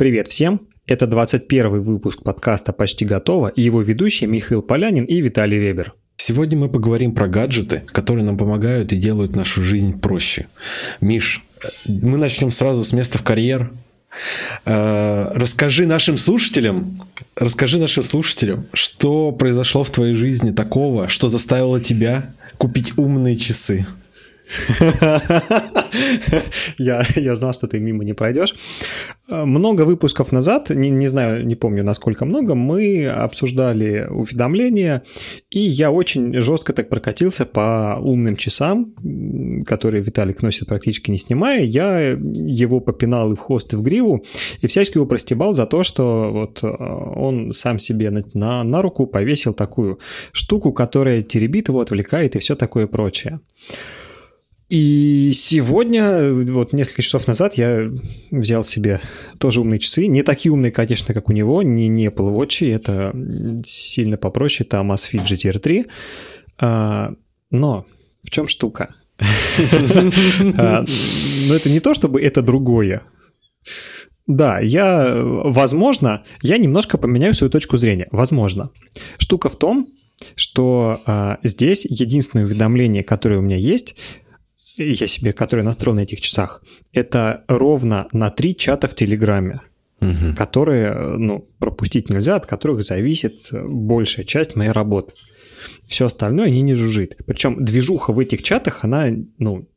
Привет всем! Это 21 выпуск подкаста «Почти готово» и его ведущие Михаил Полянин и Виталий Вебер. Сегодня мы поговорим про гаджеты, которые нам помогают и делают нашу жизнь проще. Миш, мы начнем сразу с места в карьер. Э, расскажи нашим слушателям, расскажи нашим слушателям, что произошло в твоей жизни такого, что заставило тебя купить умные часы. я, я знал, что ты мимо не пройдешь. Много выпусков назад, не, не знаю, не помню, насколько много, мы обсуждали уведомления, и я очень жестко так прокатился по умным часам, которые Виталик носит практически не снимая. Я его попинал и в хвост, и в гриву, и всячески его простебал за то, что вот э, он сам себе на, на, на руку повесил такую штуку, которая теребит его, отвлекает и все такое прочее. И сегодня, вот несколько часов назад, я взял себе тоже умные часы. Не такие умные, конечно, как у него, не, не Apple Watch, это сильно попроще, это Amazfit GTR 3. А, но в чем штука? А, но это не то, чтобы это другое. Да, я, возможно, я немножко поменяю свою точку зрения. Возможно. Штука в том, что а, здесь единственное уведомление, которое у меня есть, я себе, который настроил на этих часах, это ровно на три чата в Телеграме, угу. которые, ну, пропустить нельзя, от которых зависит большая часть моей работы. Все остальное не не жужжит. Причем движуха в этих чатах, она, ну,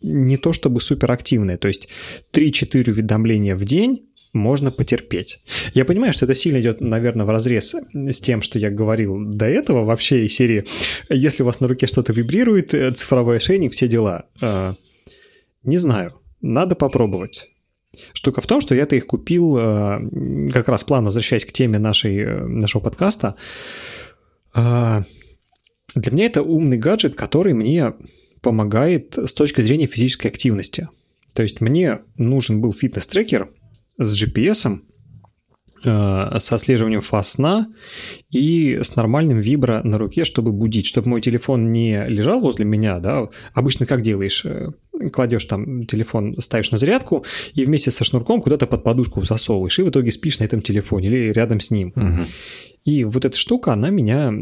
не то чтобы суперактивная. То есть 3-4 уведомления в день, можно потерпеть. Я понимаю, что это сильно идет, наверное, в разрез с тем, что я говорил до этого вообще из серии «Если у вас на руке что-то вибрирует, э, цифровой ошейник, все дела». А, не знаю, надо попробовать. Штука в том, что я-то их купил а, как раз плавно, возвращаясь к теме нашей, э, нашего подкаста. А, для меня это умный гаджет, который мне помогает с точки зрения физической активности. То есть мне нужен был фитнес-трекер, с GPS, э, с отслеживанием фаз сна и с нормальным вибро на руке, чтобы будить, чтобы мой телефон не лежал возле меня, да, обычно как делаешь, э, кладешь там телефон, ставишь на зарядку и вместе со шнурком куда-то под подушку засовываешь, и в итоге спишь на этом телефоне или рядом с ним. Угу. И вот эта штука, она меня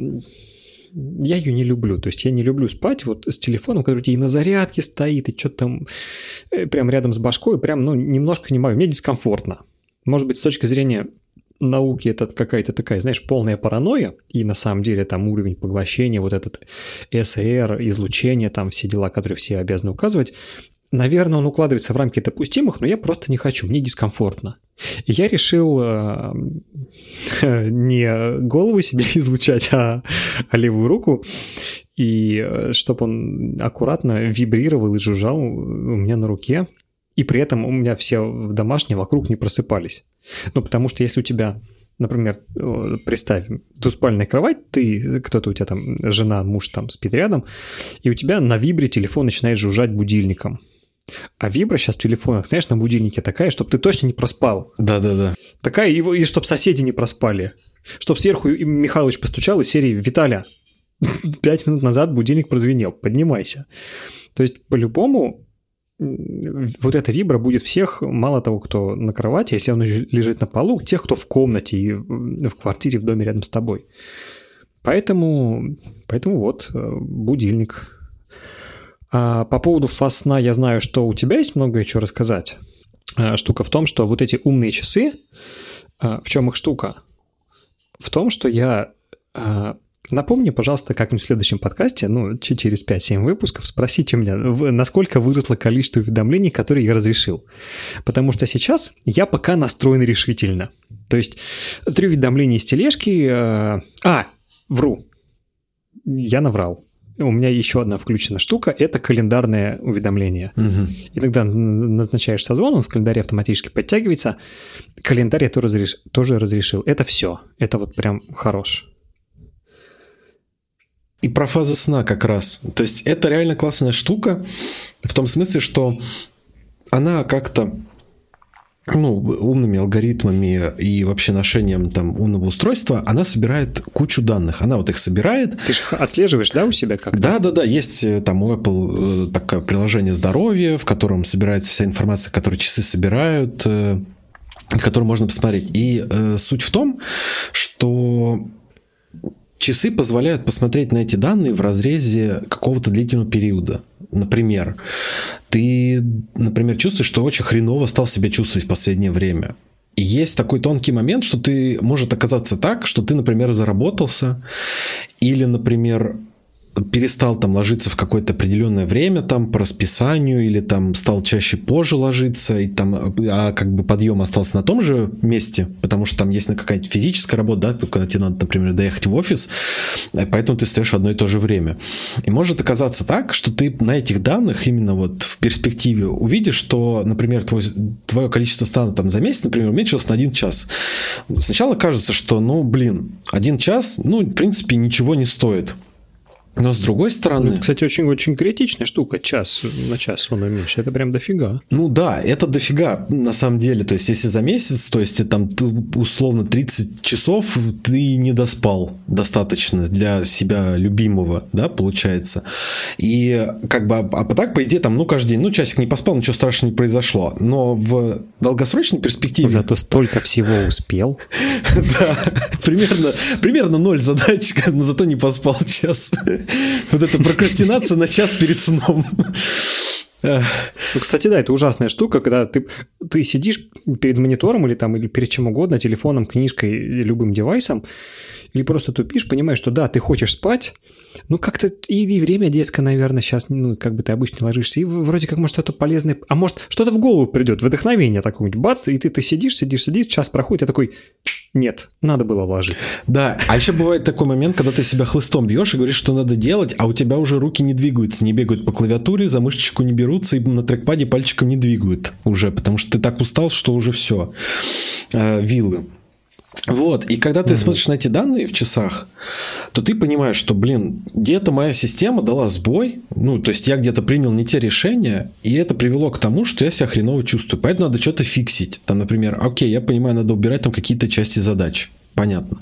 я ее не люблю. То есть я не люблю спать вот с телефоном, который и на зарядке стоит, и что-то там э, прям рядом с башкой, прям, ну, немножко не могу. Мне дискомфортно. Может быть, с точки зрения науки это какая-то такая, знаешь, полная паранойя, и на самом деле там уровень поглощения, вот этот СР, излучение, там все дела, которые все обязаны указывать, наверное, он укладывается в рамки допустимых, но я просто не хочу, мне дискомфортно. И я решил э, не голову себе излучать, а, а левую руку, и э, чтобы он аккуратно вибрировал и жужжал у меня на руке, и при этом у меня все домашние вокруг не просыпались. Ну, потому что если у тебя например, представь, двуспальная кровать, ты, кто-то у тебя там, жена, муж там спит рядом, и у тебя на вибре телефон начинает жужжать будильником. А вибра сейчас в телефонах, знаешь, на будильнике такая, чтобы ты точно не проспал. Да-да-да. Такая, и, и чтобы соседи не проспали. Чтобы сверху Михайлович постучал из серии «Виталя, пять минут назад будильник прозвенел, поднимайся». То есть, по-любому, вот эта вибра будет всех, мало того, кто на кровати, если он лежит на полу, тех, кто в комнате и в квартире, в доме рядом с тобой. Поэтому, поэтому вот э, будильник по поводу фаз сна я знаю, что у тебя есть много еще рассказать. А, штука в том, что вот эти умные часы, а, в чем их штука? В том, что я... А, напомни, пожалуйста, как-нибудь в следующем подкасте, ну, через 5-7 выпусков, спросите меня, насколько выросло количество уведомлений, которые я разрешил. Потому что сейчас я пока настроен решительно. То есть три уведомления из тележки... А, вру. Я наврал у меня еще одна включена штука – это календарное уведомление. Угу. Иногда назначаешь созвон, он в календаре автоматически подтягивается. Календарь я тоже, разреш... тоже разрешил. Это все. Это вот прям хорош. И про фазы сна как раз. То есть это реально классная штука в том смысле, что она как-то ну, умными алгоритмами и вообще ношением там умного устройства, она собирает кучу данных. Она вот их собирает. Ты же отслеживаешь, да, у себя как-то? Да, да, да. Есть э, там у Apple э, такое приложение здоровья, в котором собирается вся информация, которую часы собирают. Э, который можно посмотреть. И э, суть в том, что часы позволяют посмотреть на эти данные в разрезе какого-то длительного периода. Например, ты, например, чувствуешь, что очень хреново стал себя чувствовать в последнее время. И есть такой тонкий момент, что ты может оказаться так, что ты, например, заработался, или, например, перестал там ложиться в какое-то определенное время там по расписанию или там стал чаще позже ложиться и там а как бы подъем остался на том же месте потому что там есть какая-то физическая работа да когда тебе надо например доехать в офис э, поэтому ты встаешь в одно и то же время. И может оказаться так что ты на этих данных именно вот в перспективе увидишь что например твой, твое количество стана там за месяц например уменьшилось на один час. Сначала кажется что ну блин один час ну в принципе ничего не стоит но с другой стороны... Ну, кстати, очень-очень критичная штука, час на час он меньше. Это прям дофига. Ну да, это дофига на самом деле. То есть, если за месяц, то есть, там условно 30 часов ты не доспал достаточно для себя любимого, да, получается. И как бы, а так, по идее, там, ну, каждый день, ну, часик не поспал, ничего страшного не произошло. Но в долгосрочной перспективе... Зато столько всего успел. Да, примерно, примерно ноль задач, но зато не поспал час. Вот это прокрастинация на час перед сном. Ну, кстати, да, это ужасная штука, когда ты, ты сидишь перед монитором или там или перед чем угодно, телефоном, книжкой, любым девайсом, или просто тупишь, понимаешь, что да, ты хочешь спать, ну как-то и, и время детское, наверное, сейчас, ну как бы ты обычно ложишься, и вроде как может что-то полезное, а может что-то в голову придет, вдохновение такое-нибудь, бац, и ты, ты сидишь, сидишь, сидишь, час проходит, я такой, нет, надо было ложиться. Да, а еще бывает такой момент, когда ты себя хлыстом бьешь и говоришь, что надо делать, а у тебя уже руки не двигаются, не бегают по клавиатуре, за мышечку не берутся и на трекпаде пальчиком не двигают уже, потому что ты так устал, что уже все. Э, вилы. Вот, и когда ты угу. смотришь на эти данные в часах, то ты понимаешь, что, блин, где-то моя система дала сбой, ну, то есть я где-то принял не те решения, и это привело к тому, что я себя хреново чувствую. Поэтому надо что-то фиксить. Там, например, окей, я понимаю, надо убирать там какие-то части задач. Понятно.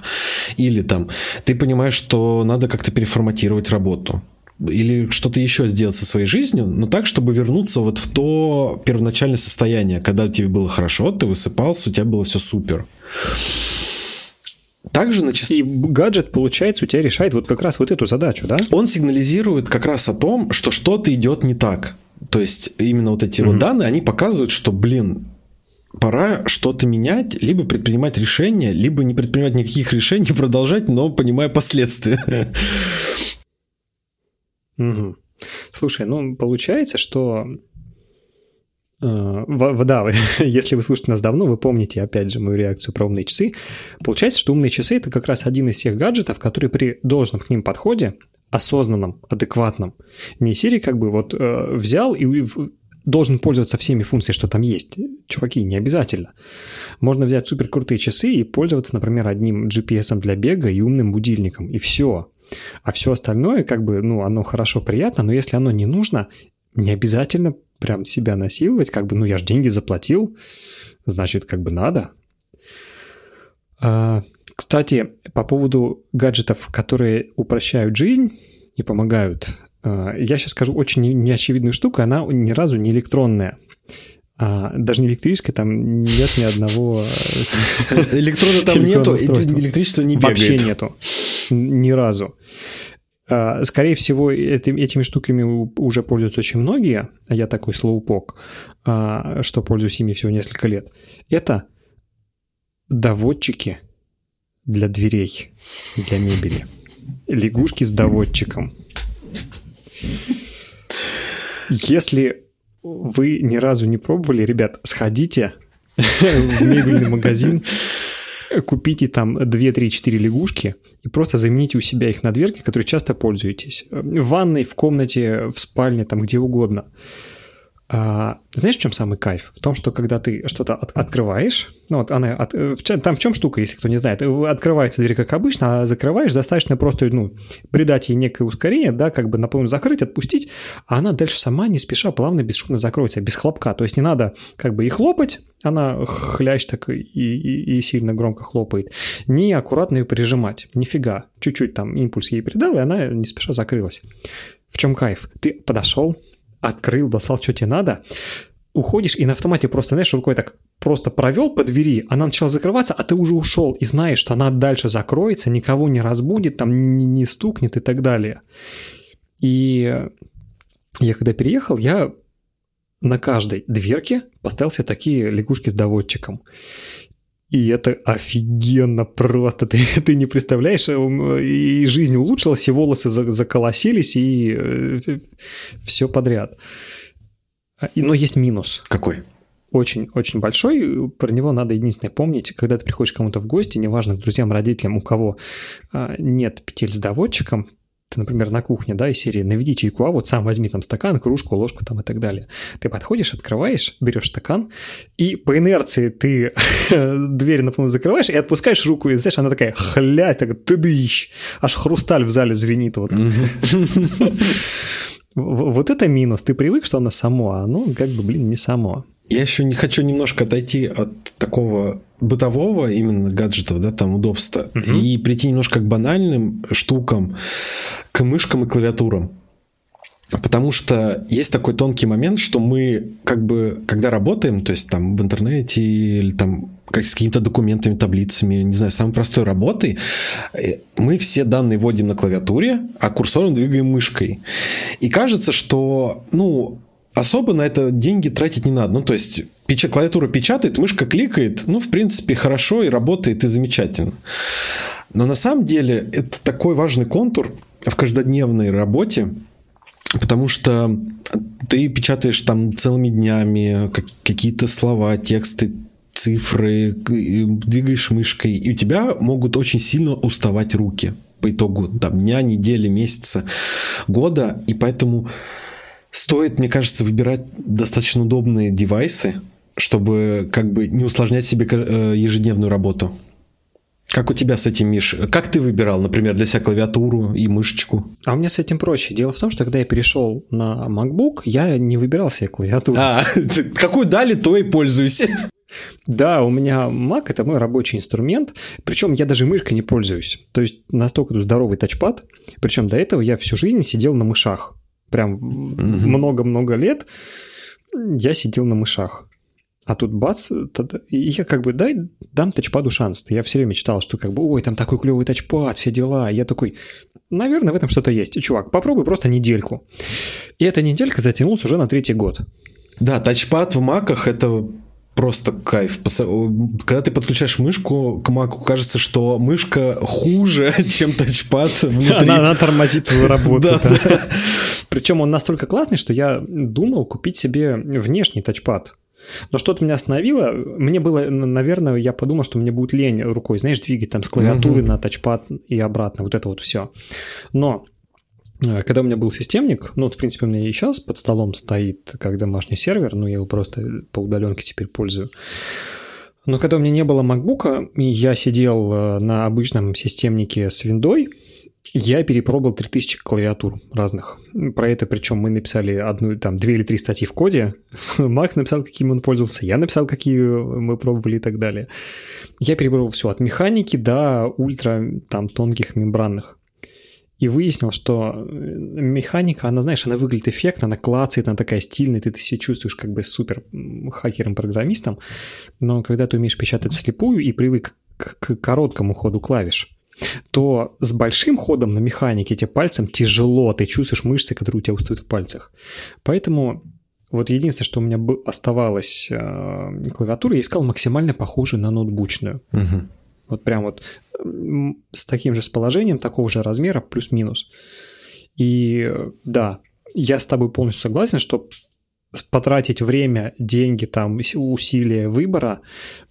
Или там, ты понимаешь, что надо как-то переформатировать работу или что-то еще сделать со своей жизнью, но так, чтобы вернуться вот в то первоначальное состояние, когда тебе было хорошо, ты высыпался, у тебя было все супер. Также на час... И гаджет, получается, у тебя решает вот как раз вот эту задачу, да? Он сигнализирует как раз о том, что что-то идет не так. То есть именно вот эти mm-hmm. вот данные, они показывают, что, блин, пора что-то менять, либо предпринимать решения, либо не предпринимать никаких решений, продолжать, но понимая последствия. Угу. Слушай, ну получается, что Э, да, если вы слушаете нас давно, вы помните, опять же, мою реакцию про умные часы. Получается, что умные часы – это как раз один из тех гаджетов, который при должном к ним подходе, осознанном, адекватном, не Siri как бы вот э, взял и должен пользоваться всеми функциями, что там есть. Чуваки, не обязательно. Можно взять супер крутые часы и пользоваться, например, одним GPS для бега и умным будильником, и все. А все остальное, как бы, ну, оно хорошо, приятно, но если оно не нужно, не обязательно прям себя насиловать, как бы, ну, я же деньги заплатил, значит, как бы надо. А, кстати, по поводу гаджетов, которые упрощают жизнь и помогают, а, я сейчас скажу очень неочевидную штуку, она ни разу не электронная. А, даже не электрическая, там нет ни одного... Электрода там нету, электричество не бегает. Вообще нету, ни разу. А, скорее всего, этими штуками уже пользуются очень многие, а я такой слоупок, а, что пользуюсь ими всего несколько лет. Это доводчики для дверей, для мебели. Лягушки с доводчиком. Если вы ни разу не пробовали, ребят, сходите в мебельный магазин, купите там 2, 3, 4 лягушки и просто замените у себя их на дверки, которые часто пользуетесь. В ванной, в комнате, в спальне, там где угодно. А, знаешь, в чем самый кайф? В том, что когда ты что-то от, открываешь, ну вот она, от, в, там в чем штука, если кто не знает, открывается дверь как обычно, а закрываешь, достаточно просто, ну, придать ей некое ускорение, да, как бы наполовину закрыть, отпустить, а она дальше сама не спеша плавно, бесшумно закроется, без хлопка. То есть не надо как бы и хлопать, она хлящ так и, и, и сильно громко хлопает, не аккуратно ее прижимать, нифига. Чуть-чуть там импульс ей придал, и она не спеша закрылась. В чем кайф? Ты подошел, открыл, достал, что тебе надо, уходишь и на автомате просто, знаешь, рукой так просто провел по двери, она начала закрываться, а ты уже ушел и знаешь, что она дальше закроется, никого не разбудит, там не, не стукнет и так далее. И я когда переехал, я на каждой дверке поставил себе такие лягушки с доводчиком. И это офигенно просто, ты, ты не представляешь, и жизнь улучшилась, и волосы заколосились, и э, все подряд. Но есть минус. Какой? Очень-очень большой, про него надо единственное помнить, когда ты приходишь кому-то в гости, неважно, к друзьям, родителям, у кого а, нет петель с доводчиком, ты, например, на кухне, да, из серии «Наведи чайку, а вот сам возьми там стакан, кружку, ложку там и так далее». Ты подходишь, открываешь, берешь стакан, и по инерции ты дверь на полную закрываешь и отпускаешь руку, и, знаешь, она такая хлядь, так ты дыщ, аж хрусталь в зале звенит вот. Вот это минус. Ты привык, что оно само, а оно как бы, блин, не само. Я еще не хочу немножко отойти от такого бытового именно гаджетов, да, там удобства, угу. и прийти немножко к банальным штукам, к мышкам и клавиатурам. Потому что есть такой тонкий момент, что мы как бы, когда работаем, то есть там в интернете или там как с какими-то документами, таблицами, не знаю, самой простой работой, э, мы все данные вводим на клавиатуре, а курсором двигаем мышкой. И кажется, что, ну, особо на это деньги тратить не надо. Ну, то есть, печа, клавиатура печатает, мышка кликает, ну, в принципе, хорошо и работает, и замечательно. Но на самом деле это такой важный контур в каждодневной работе, потому что ты печатаешь там целыми днями какие-то слова, тексты, цифры, двигаешь мышкой, и у тебя могут очень сильно уставать руки по итогу там, дня, недели, месяца, года, и поэтому стоит, мне кажется, выбирать достаточно удобные девайсы, чтобы как бы не усложнять себе э, ежедневную работу. Как у тебя с этим, Миш? Как ты выбирал, например, для себя клавиатуру и мышечку? А у меня с этим проще. Дело в том, что когда я перешел на MacBook, я не выбирал себе клавиатуру. А, какую дали, то и пользуюсь. Да, у меня Mac это мой рабочий инструмент, причем я даже мышкой не пользуюсь. То есть настолько здоровый тачпад, причем до этого я всю жизнь сидел на мышах прям много-много лет я сидел на мышах. А тут бац, и я как бы дай, дам тачпаду шанс. Я все время мечтал, что как бы, ой, там такой клевый тачпад, все дела. Я такой, наверное, в этом что-то есть. Чувак, попробуй просто недельку. И эта неделька затянулась уже на третий год. Да, тачпад в маках это просто кайф. Когда ты подключаешь мышку к маку, кажется, что мышка хуже, чем тачпад внутри. Она, она тормозит твою работу. Да, да. Причем он настолько классный, что я думал купить себе внешний тачпад. Но что-то меня остановило. Мне было, наверное, я подумал, что мне будет лень рукой, знаешь, двигать там с клавиатуры угу. на тачпад и обратно, вот это вот все. Но когда у меня был системник, ну, в принципе, у меня и сейчас под столом стоит как домашний сервер, но я его просто по удаленке теперь пользую. Но когда у меня не было MacBook, и я сидел э, на обычном системнике с виндой, я перепробовал 3000 клавиатур разных. Про это причем мы написали одну, там, две или три статьи в коде. Макс написал, какими он пользовался, я написал, какие мы пробовали и так далее. Я перепробовал все от механики до ультра там тонких мембранных и выяснил, что э, механика, она, знаешь, она выглядит эффектно, она клацает, она такая стильная, ты, ты себя чувствуешь как бы супер хакером-программистом, но когда ты умеешь печатать вслепую и привык к, к короткому ходу клавиш, то с большим ходом на механике тебе пальцем тяжело, ты чувствуешь мышцы, которые у тебя устают в пальцах. Поэтому вот единственное, что у меня оставалось э, клавиатура, я искал максимально похожую на ноутбучную. Угу. Вот прям вот с таким же с положением, такого же размера, плюс-минус. И да, я с тобой полностью согласен, что потратить время, деньги, там, усилия выбора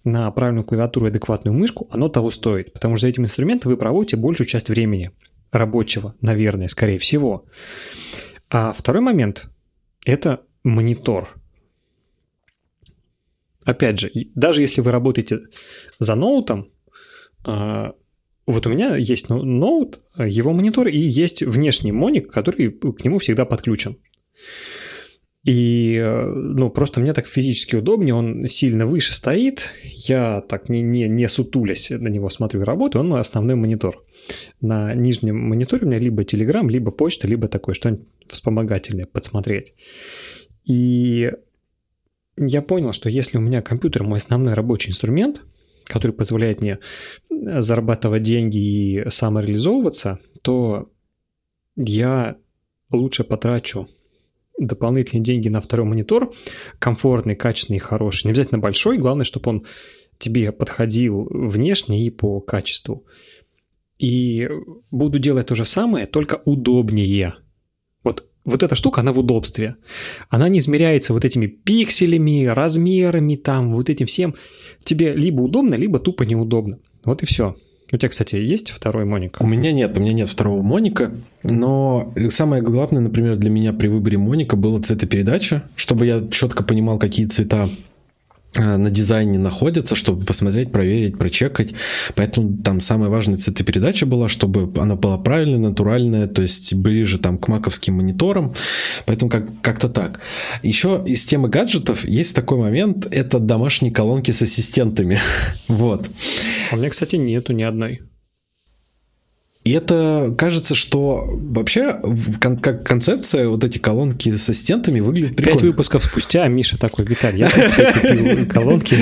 на правильную клавиатуру и адекватную мышку, оно того стоит. Потому что за этим инструментом вы проводите большую часть времени рабочего, наверное, скорее всего. А второй момент – это монитор. Опять же, даже если вы работаете за ноутом, вот у меня есть ноут, его монитор, и есть внешний моник, который к нему всегда подключен. И, ну, просто мне так физически удобнее, он сильно выше стоит, я так не, не, не сутулясь на него смотрю и работаю, он мой основной монитор. На нижнем мониторе у меня либо Telegram, либо почта, либо такое что-нибудь вспомогательное подсмотреть. И я понял, что если у меня компьютер мой основной рабочий инструмент, который позволяет мне зарабатывать деньги и самореализовываться, то я лучше потрачу дополнительные деньги на второй монитор, комфортный, качественный, хороший. Не обязательно большой, главное, чтобы он тебе подходил внешне и по качеству. И буду делать то же самое, только удобнее. Вот, эта штука, она в удобстве. Она не измеряется вот этими пикселями, размерами, там, вот этим всем. Тебе либо удобно, либо тупо неудобно. Вот и все. У тебя, кстати, есть второй Моника? У меня нет, у меня нет второго Моника, но самое главное, например, для меня при выборе Моника было цветопередача, чтобы я четко понимал, какие цвета на дизайне находятся, чтобы посмотреть, проверить, прочекать. Поэтому там самая важная цветопередача была, чтобы она была правильная, натуральная, то есть ближе там к маковским мониторам. Поэтому как- как-то так. Еще из темы гаджетов есть такой момент, это домашние колонки с ассистентами. вот. А у меня, кстати, нету ни одной. И это кажется, что вообще как концепция вот эти колонки с ассистентами выглядит прикольно. Пять выпусков спустя Миша такой, Виталий, я купил колонки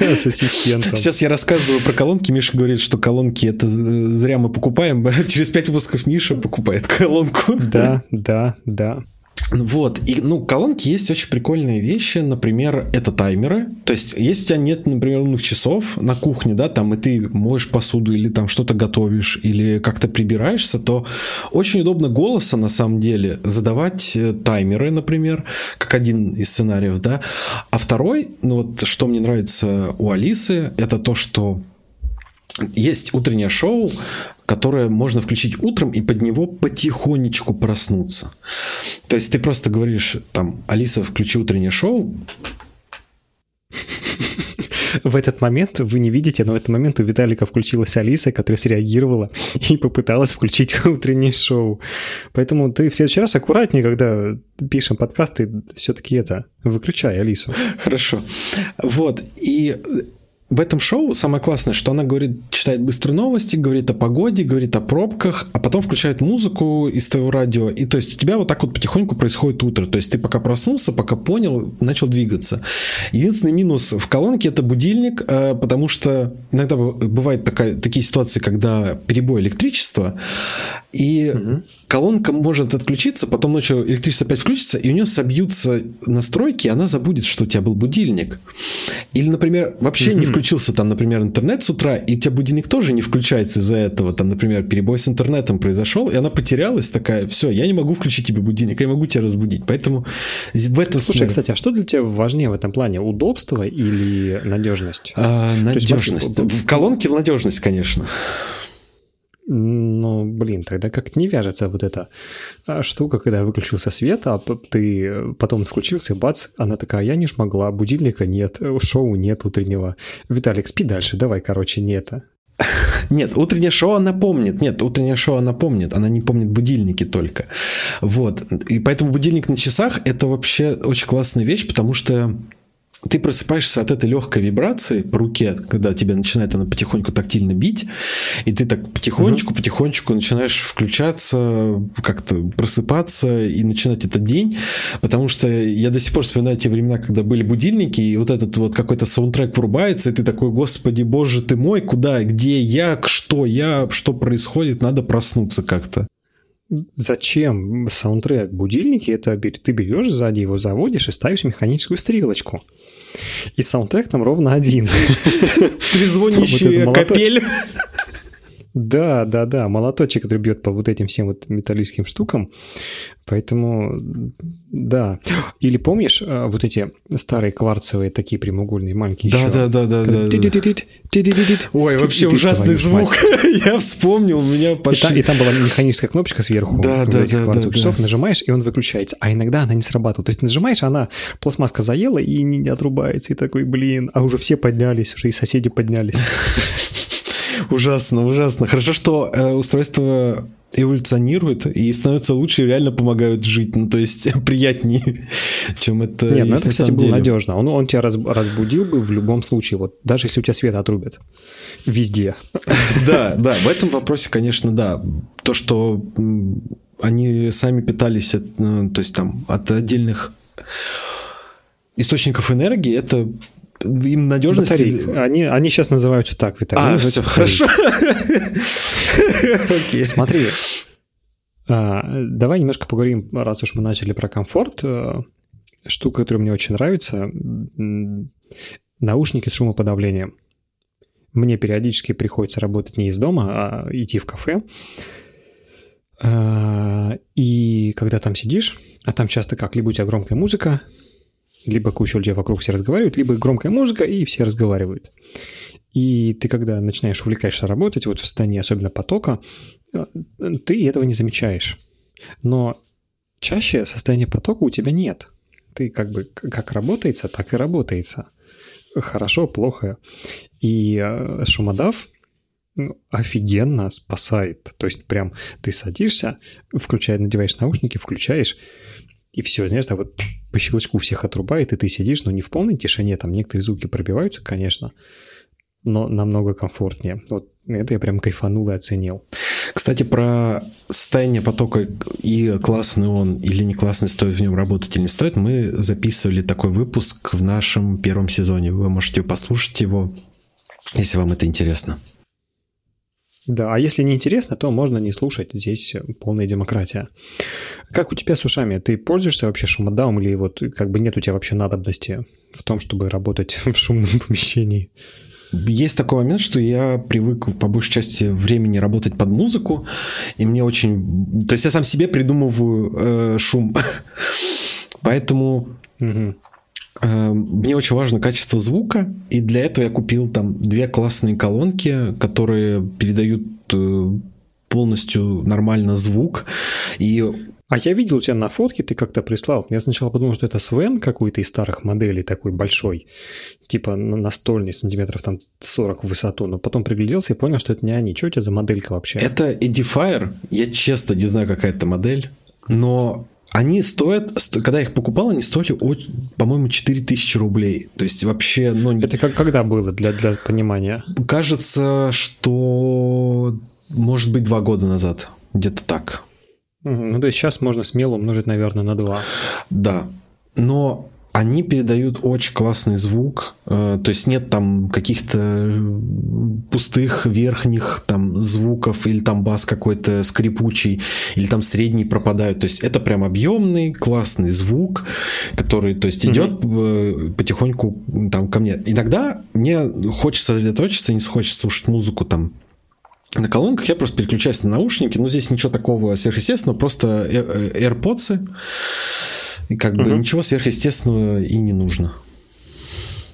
с ассистентом. Сейчас я рассказываю про колонки, Миша говорит, что колонки это зря мы покупаем. Через пять выпусков Миша покупает колонку. Да, да, да. Вот, и, ну, колонки есть очень прикольные вещи, например, это таймеры, то есть, если у тебя нет, например, умных часов на кухне, да, там, и ты моешь посуду или там что-то готовишь, или как-то прибираешься, то очень удобно голоса, на самом деле, задавать э, таймеры, например, как один из сценариев, да, а второй, ну, вот, что мне нравится у Алисы, это то, что есть утреннее шоу, которое можно включить утром и под него потихонечку проснуться. То есть ты просто говоришь, там, Алиса, включи утреннее шоу. В этот момент, вы не видите, но в этот момент у Виталика включилась Алиса, которая среагировала и попыталась включить утреннее шоу. Поэтому ты в следующий раз аккуратнее, когда пишем подкасты, все-таки это, выключай Алису. Хорошо. Вот. И в этом шоу самое классное, что она говорит, читает быстро новости, говорит о погоде, говорит о пробках, а потом включает музыку из твоего радио. И то есть у тебя вот так вот потихоньку происходит утро. То есть ты пока проснулся, пока понял, начал двигаться. Единственный минус в колонке это будильник, э, потому что иногда бывают такая, такие ситуации, когда перебой электричества, и угу. Колонка может отключиться, потом ночью электричество опять включится, и у нее собьются настройки, и она забудет, что у тебя был будильник. Или, например, вообще не включился там, например, интернет с утра, и у тебя будильник тоже не включается из-за этого. Там, например, перебой с интернетом произошел, и она потерялась такая, все, я не могу включить тебе будильник, я могу тебя разбудить. Поэтому в этом... Слушай, смысле... кстати, а что для тебя важнее в этом плане? Удобство или надежность? А, надежность. Есть, в колонке надежность, конечно. Блин, тогда как не вяжется вот эта а, штука, когда выключился свет, а ты потом включился, и бац, она такая, я не смогла, будильника нет, шоу нет утреннего. Виталик, спи дальше, давай, короче, не это. Нет, утреннее шоу она помнит. Нет, утреннее шоу она помнит. Она не помнит будильники только. Вот. И поэтому будильник на часах – это вообще очень классная вещь, потому что ты просыпаешься от этой легкой вибрации по руке, когда тебе начинает она потихоньку тактильно бить, и ты так потихонечку, угу. потихонечку начинаешь включаться, как-то просыпаться и начинать этот день, потому что я до сих пор вспоминаю те времена, когда были будильники, и вот этот вот какой-то саундтрек врубается, и ты такой, господи, боже ты мой, куда, где я, что я, что происходит, надо проснуться как-то. Зачем саундтрек будильники? Это ты берешь сзади его, заводишь и ставишь механическую стрелочку. И саундтрек там ровно один. Трезвонящая капель. Да, да, да, молоточек, который бьет по вот этим всем вот металлическим штукам. Поэтому, да. Или помнишь э, вот эти старые кварцевые такие прямоугольные маленькие Да, да, да, да, да. Ой, вообще ужасный звук. Я вспомнил, у меня пошли. И там была механическая кнопочка сверху. Да, да, да. кварцевых часов нажимаешь, и он выключается. А иногда она не срабатывает. То есть нажимаешь, она пластмасска заела и не отрубается. И такой, блин, а уже все поднялись, уже и соседи поднялись. Ужасно, ужасно. Хорошо, что э, устройство эволюционируют и становятся лучше и реально помогают жить. Ну, то есть приятнее, чем это. Нет, ну это, кстати, было надежно. Он, он тебя раз, разбудил бы в любом случае, вот даже если у тебя свет отрубят. Везде. Да, да, в этом вопросе, конечно, да. То, что они сами питались, от, ну, то есть там от отдельных источников энергии, это им надежность... Батарейк. Они, они сейчас называются так, Виталий. А, все, хорошо. Окей. Смотри, а, давай немножко поговорим, раз уж мы начали про комфорт. Э, штука, которая мне очень нравится, наушники с шумоподавлением. Мне периодически приходится работать не из дома, а идти в кафе. А, и когда там сидишь, а там часто как, либо у тебя громкая музыка, либо куча людей вокруг все разговаривают, либо громкая музыка, и все разговаривают. И ты, когда начинаешь увлекаешься работать, вот в состоянии особенно потока, э, ты этого не замечаешь. Но чаще состояние потока у тебя нет. Ты как бы как работается, так и работается. Хорошо, плохо. И э, шумодав ну, офигенно спасает. То есть прям ты садишься, включаешь, надеваешь наушники, включаешь, и все, знаешь, да, вот по щелчку всех отрубает, и ты сидишь, но не в полной тишине, там некоторые звуки пробиваются, конечно, но намного комфортнее. Вот это я прям кайфанул и оценил. Кстати, про состояние потока и классный он или не классный, стоит в нем работать или не стоит, мы записывали такой выпуск в нашем первом сезоне. Вы можете послушать его, если вам это интересно. Да, а если не интересно, то можно не слушать, здесь полная демократия. Как у тебя с ушами? Ты пользуешься вообще шумодаум или вот как бы нет у тебя вообще надобности в том, чтобы работать в шумном помещении? Есть такой момент, что я привык по большей части времени работать под музыку, и мне очень... То есть я сам себе придумываю э, шум. Поэтому угу. Э, мне очень важно качество звука, и для этого я купил там две классные колонки, которые передают э, полностью нормально звук. И а я видел тебя на фотке, ты как-то прислал. Я сначала подумал, что это Свен какой-то из старых моделей, такой большой, типа настольный, сантиметров там 40 в высоту, но потом пригляделся и понял, что это не они. Что у тебя за моделька вообще? Это Edifier, я честно не знаю, какая это модель, но они стоят, когда я их покупал, они стоили, по-моему, 4000 рублей. То есть вообще... Ну, это как, когда было для, для понимания? Кажется, что может быть два года назад. Где-то так. Ну, то есть сейчас можно смело умножить, наверное, на 2. Да. Но они передают очень классный звук, э, то есть нет там каких-то пустых верхних там звуков или там бас какой-то скрипучий или там средний пропадают, то есть это прям объемный классный звук, который, то есть идет mm-hmm. потихоньку там ко мне. Иногда мне хочется сосредоточиться, не хочется слушать музыку там на колонках я просто переключаюсь на наушники, но здесь ничего такого сверхъестественного, просто э, э, AirPods, и как угу. бы ничего сверхъестественного и не нужно.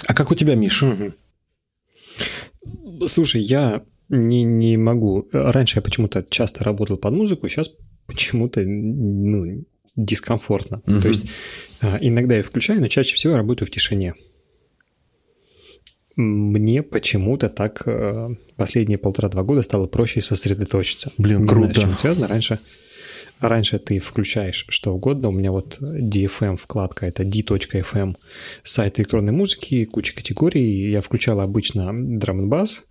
А как у тебя, Миша? Угу. Слушай, я не, не могу. Раньше я почему-то часто работал под музыку, сейчас почему-то ну, дискомфортно. Угу. То есть а, иногда я включаю, но чаще всего я работаю в тишине мне почему-то так э, последние полтора-два года стало проще сосредоточиться. Блин, круто. Знаю, с чем связано. Раньше, раньше ты включаешь что угодно. У меня вот DFM вкладка, это d.fm, сайт электронной музыки, куча категорий. Я включал обычно драм бас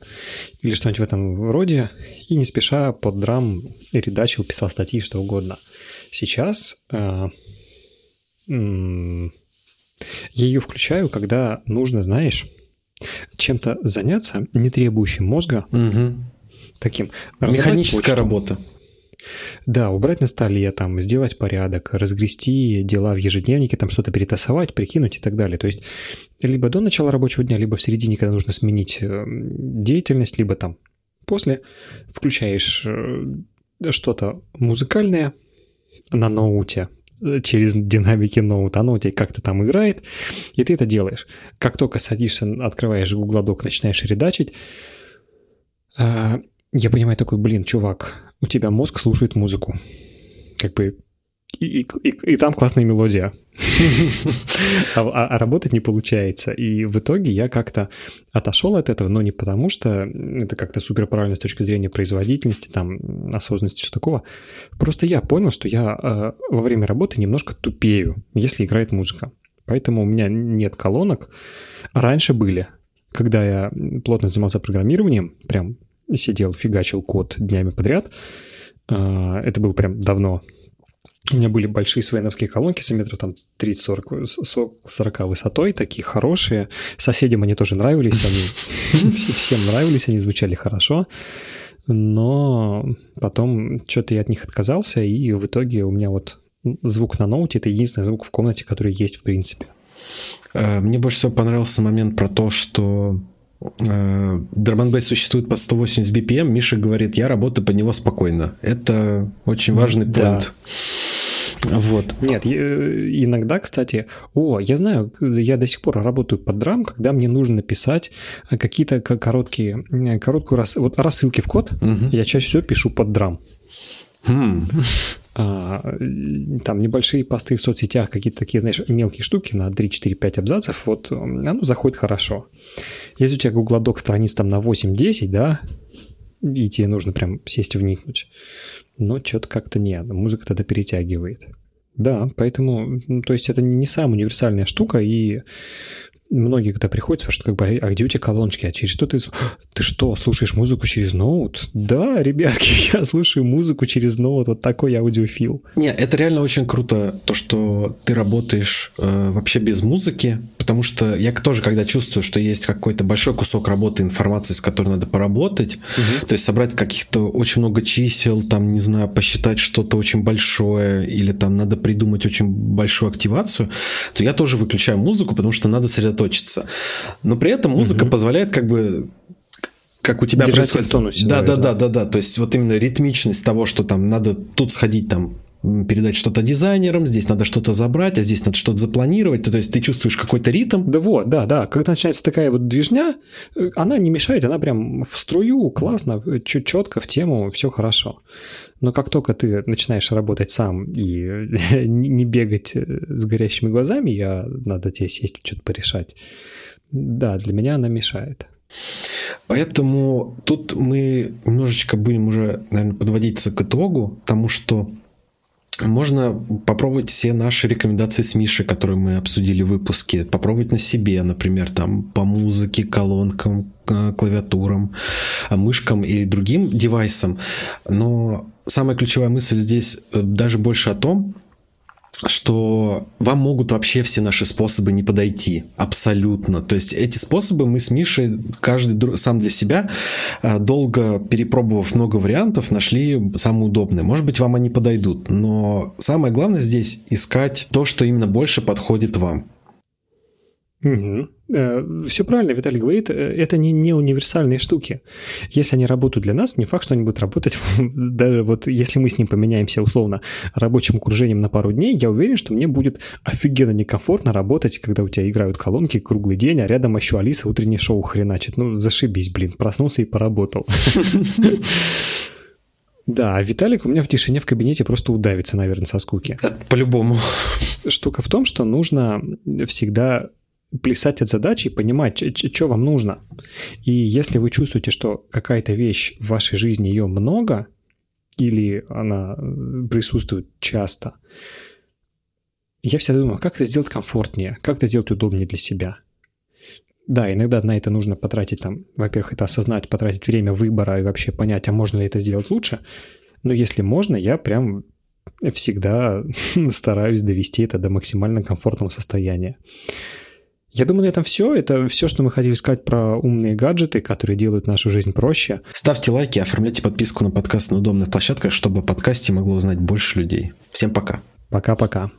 или что-нибудь в этом роде, и не спеша под драм редачил, писал статьи, что угодно. Сейчас э, я ее включаю, когда нужно, знаешь, чем-то заняться, не требующим мозга, угу. таким. Механическая почту, работа. Да, убрать на столе, там, сделать порядок, разгрести дела в ежедневнике, там что-то перетасовать, прикинуть и так далее. То есть либо до начала рабочего дня, либо в середине, когда нужно сменить э, деятельность, либо там после включаешь э, что-то музыкальное на ноуте, через динамики ноут, оно у тебя как-то там играет, и ты это делаешь. Как только садишься, открываешь Doc, начинаешь редачить, я понимаю такой, блин, чувак, у тебя мозг слушает музыку. Как бы и, и, и там классная мелодия. а, а, а работать не получается. И в итоге я как-то отошел от этого, но не потому, что это как-то супер правильно с точки зрения производительности, там, осознанности, все такого. Просто я понял, что я э, во время работы немножко тупею, если играет музыка. Поэтому у меня нет колонок. Раньше были, когда я плотно занимался программированием, прям сидел, фигачил код днями подряд. Э, это было прям давно У меня были большие свеновские колонки сантиметров там 30-40 40 высотой, такие хорошие. Соседям они тоже нравились, они всем нравились, они звучали хорошо. Но потом что-то я от них отказался, и в итоге у меня вот звук на ноуте – это единственный звук в комнате, который есть в принципе. Э, мне больше всего понравился момент про то, что Э, существует по 180 BPM, Миша говорит, я работаю под него спокойно. Это очень важный да. point. Вот. Нет, иногда, кстати, о, я знаю, я до сих пор работаю под драм, когда мне нужно написать какие-то короткие, короткую рас, вот рассылки в код, угу. я чаще всего пишу под драм. Хм. А, там небольшие посты в соцсетях, какие-то такие, знаешь, мелкие штуки на 3, 4, 5 абзацев, вот оно заходит хорошо. Если у тебя Google Doc страниц там на 8-10, да, и тебе нужно прям сесть и вникнуть, но что-то как-то нет, музыка тогда перетягивает. Да, поэтому, то есть это не самая универсальная штука, и многие, когда приходят, спрашивают, как бы, а где у тебя колоночки, а через что ты... Ты что, слушаешь музыку через ноут? Да, ребятки, я слушаю музыку через ноут, вот такой аудиофил. Не, это реально очень круто, то, что ты работаешь э, вообще без музыки, потому что я тоже, когда чувствую, что есть какой-то большой кусок работы, информации, с которой надо поработать, угу. то есть собрать каких-то очень много чисел, там, не знаю, посчитать что-то очень большое, или там надо придумать очень большую активацию, то я тоже выключаю музыку, потому что надо сосредоточиться. Но при этом музыка угу. позволяет как бы как у тебя Держать происходит. В тонусе, да, да, да, да, да. То есть вот именно ритмичность того, что там надо тут сходить там передать что-то дизайнерам, здесь надо что-то забрать, а здесь надо что-то запланировать. То есть ты чувствуешь какой-то ритм. Да вот, да, да. Когда начинается такая вот движня, э, она не мешает, она прям в струю, классно, чуть четко в тему, все хорошо. Но как только ты начинаешь работать сам и не бегать э, с горящими глазами, я надо тебе сесть что-то порешать. Да, для меня она мешает. Поэтому тут мы немножечко будем уже, наверное, подводиться к итогу, потому что можно попробовать все наши рекомендации с Мишей, которые мы обсудили в выпуске. Попробовать на себе, например, там по музыке, колонкам, клавиатурам, мышкам и другим девайсам. Но самая ключевая мысль здесь э, даже больше о том, что вам могут вообще все наши способы не подойти. Абсолютно. То есть эти способы мы с Мишей, каждый сам для себя, э, долго перепробовав много вариантов, нашли самые удобные. Может быть, вам они подойдут. Но самое главное здесь искать то, что именно больше подходит вам. Угу. Все правильно Виталий говорит, э, это не, не универсальные штуки. Если они работают для нас, не факт, что они будут работать, даже вот если мы с ним поменяемся условно рабочим окружением на пару дней, я уверен, что мне будет офигенно некомфортно работать, когда у тебя играют колонки круглый день, а рядом еще Алиса утреннее шоу хреначит. Ну, зашибись, блин, проснулся и поработал. Да, а Виталик у меня в тишине в кабинете просто удавится, наверное, со скуки. По-любому. Штука в том, что нужно всегда плясать от задачи и понимать, что вам нужно. И если вы чувствуете, что какая-то вещь в вашей жизни ее много, или она э, присутствует часто, я всегда думаю, как это сделать комфортнее, как это сделать удобнее для себя. Да, иногда на это нужно потратить там, во-первых, это осознать, потратить время выбора и вообще понять, а можно ли это сделать лучше. Но если можно, я прям всегда стараюсь довести это до максимально комфортного состояния. Я думаю, на этом все. Это все, что мы хотели сказать про умные гаджеты, которые делают нашу жизнь проще. Ставьте лайки, оформляйте подписку на подкаст на удобных площадках, чтобы о подкасте могло узнать больше людей. Всем пока. Пока-пока.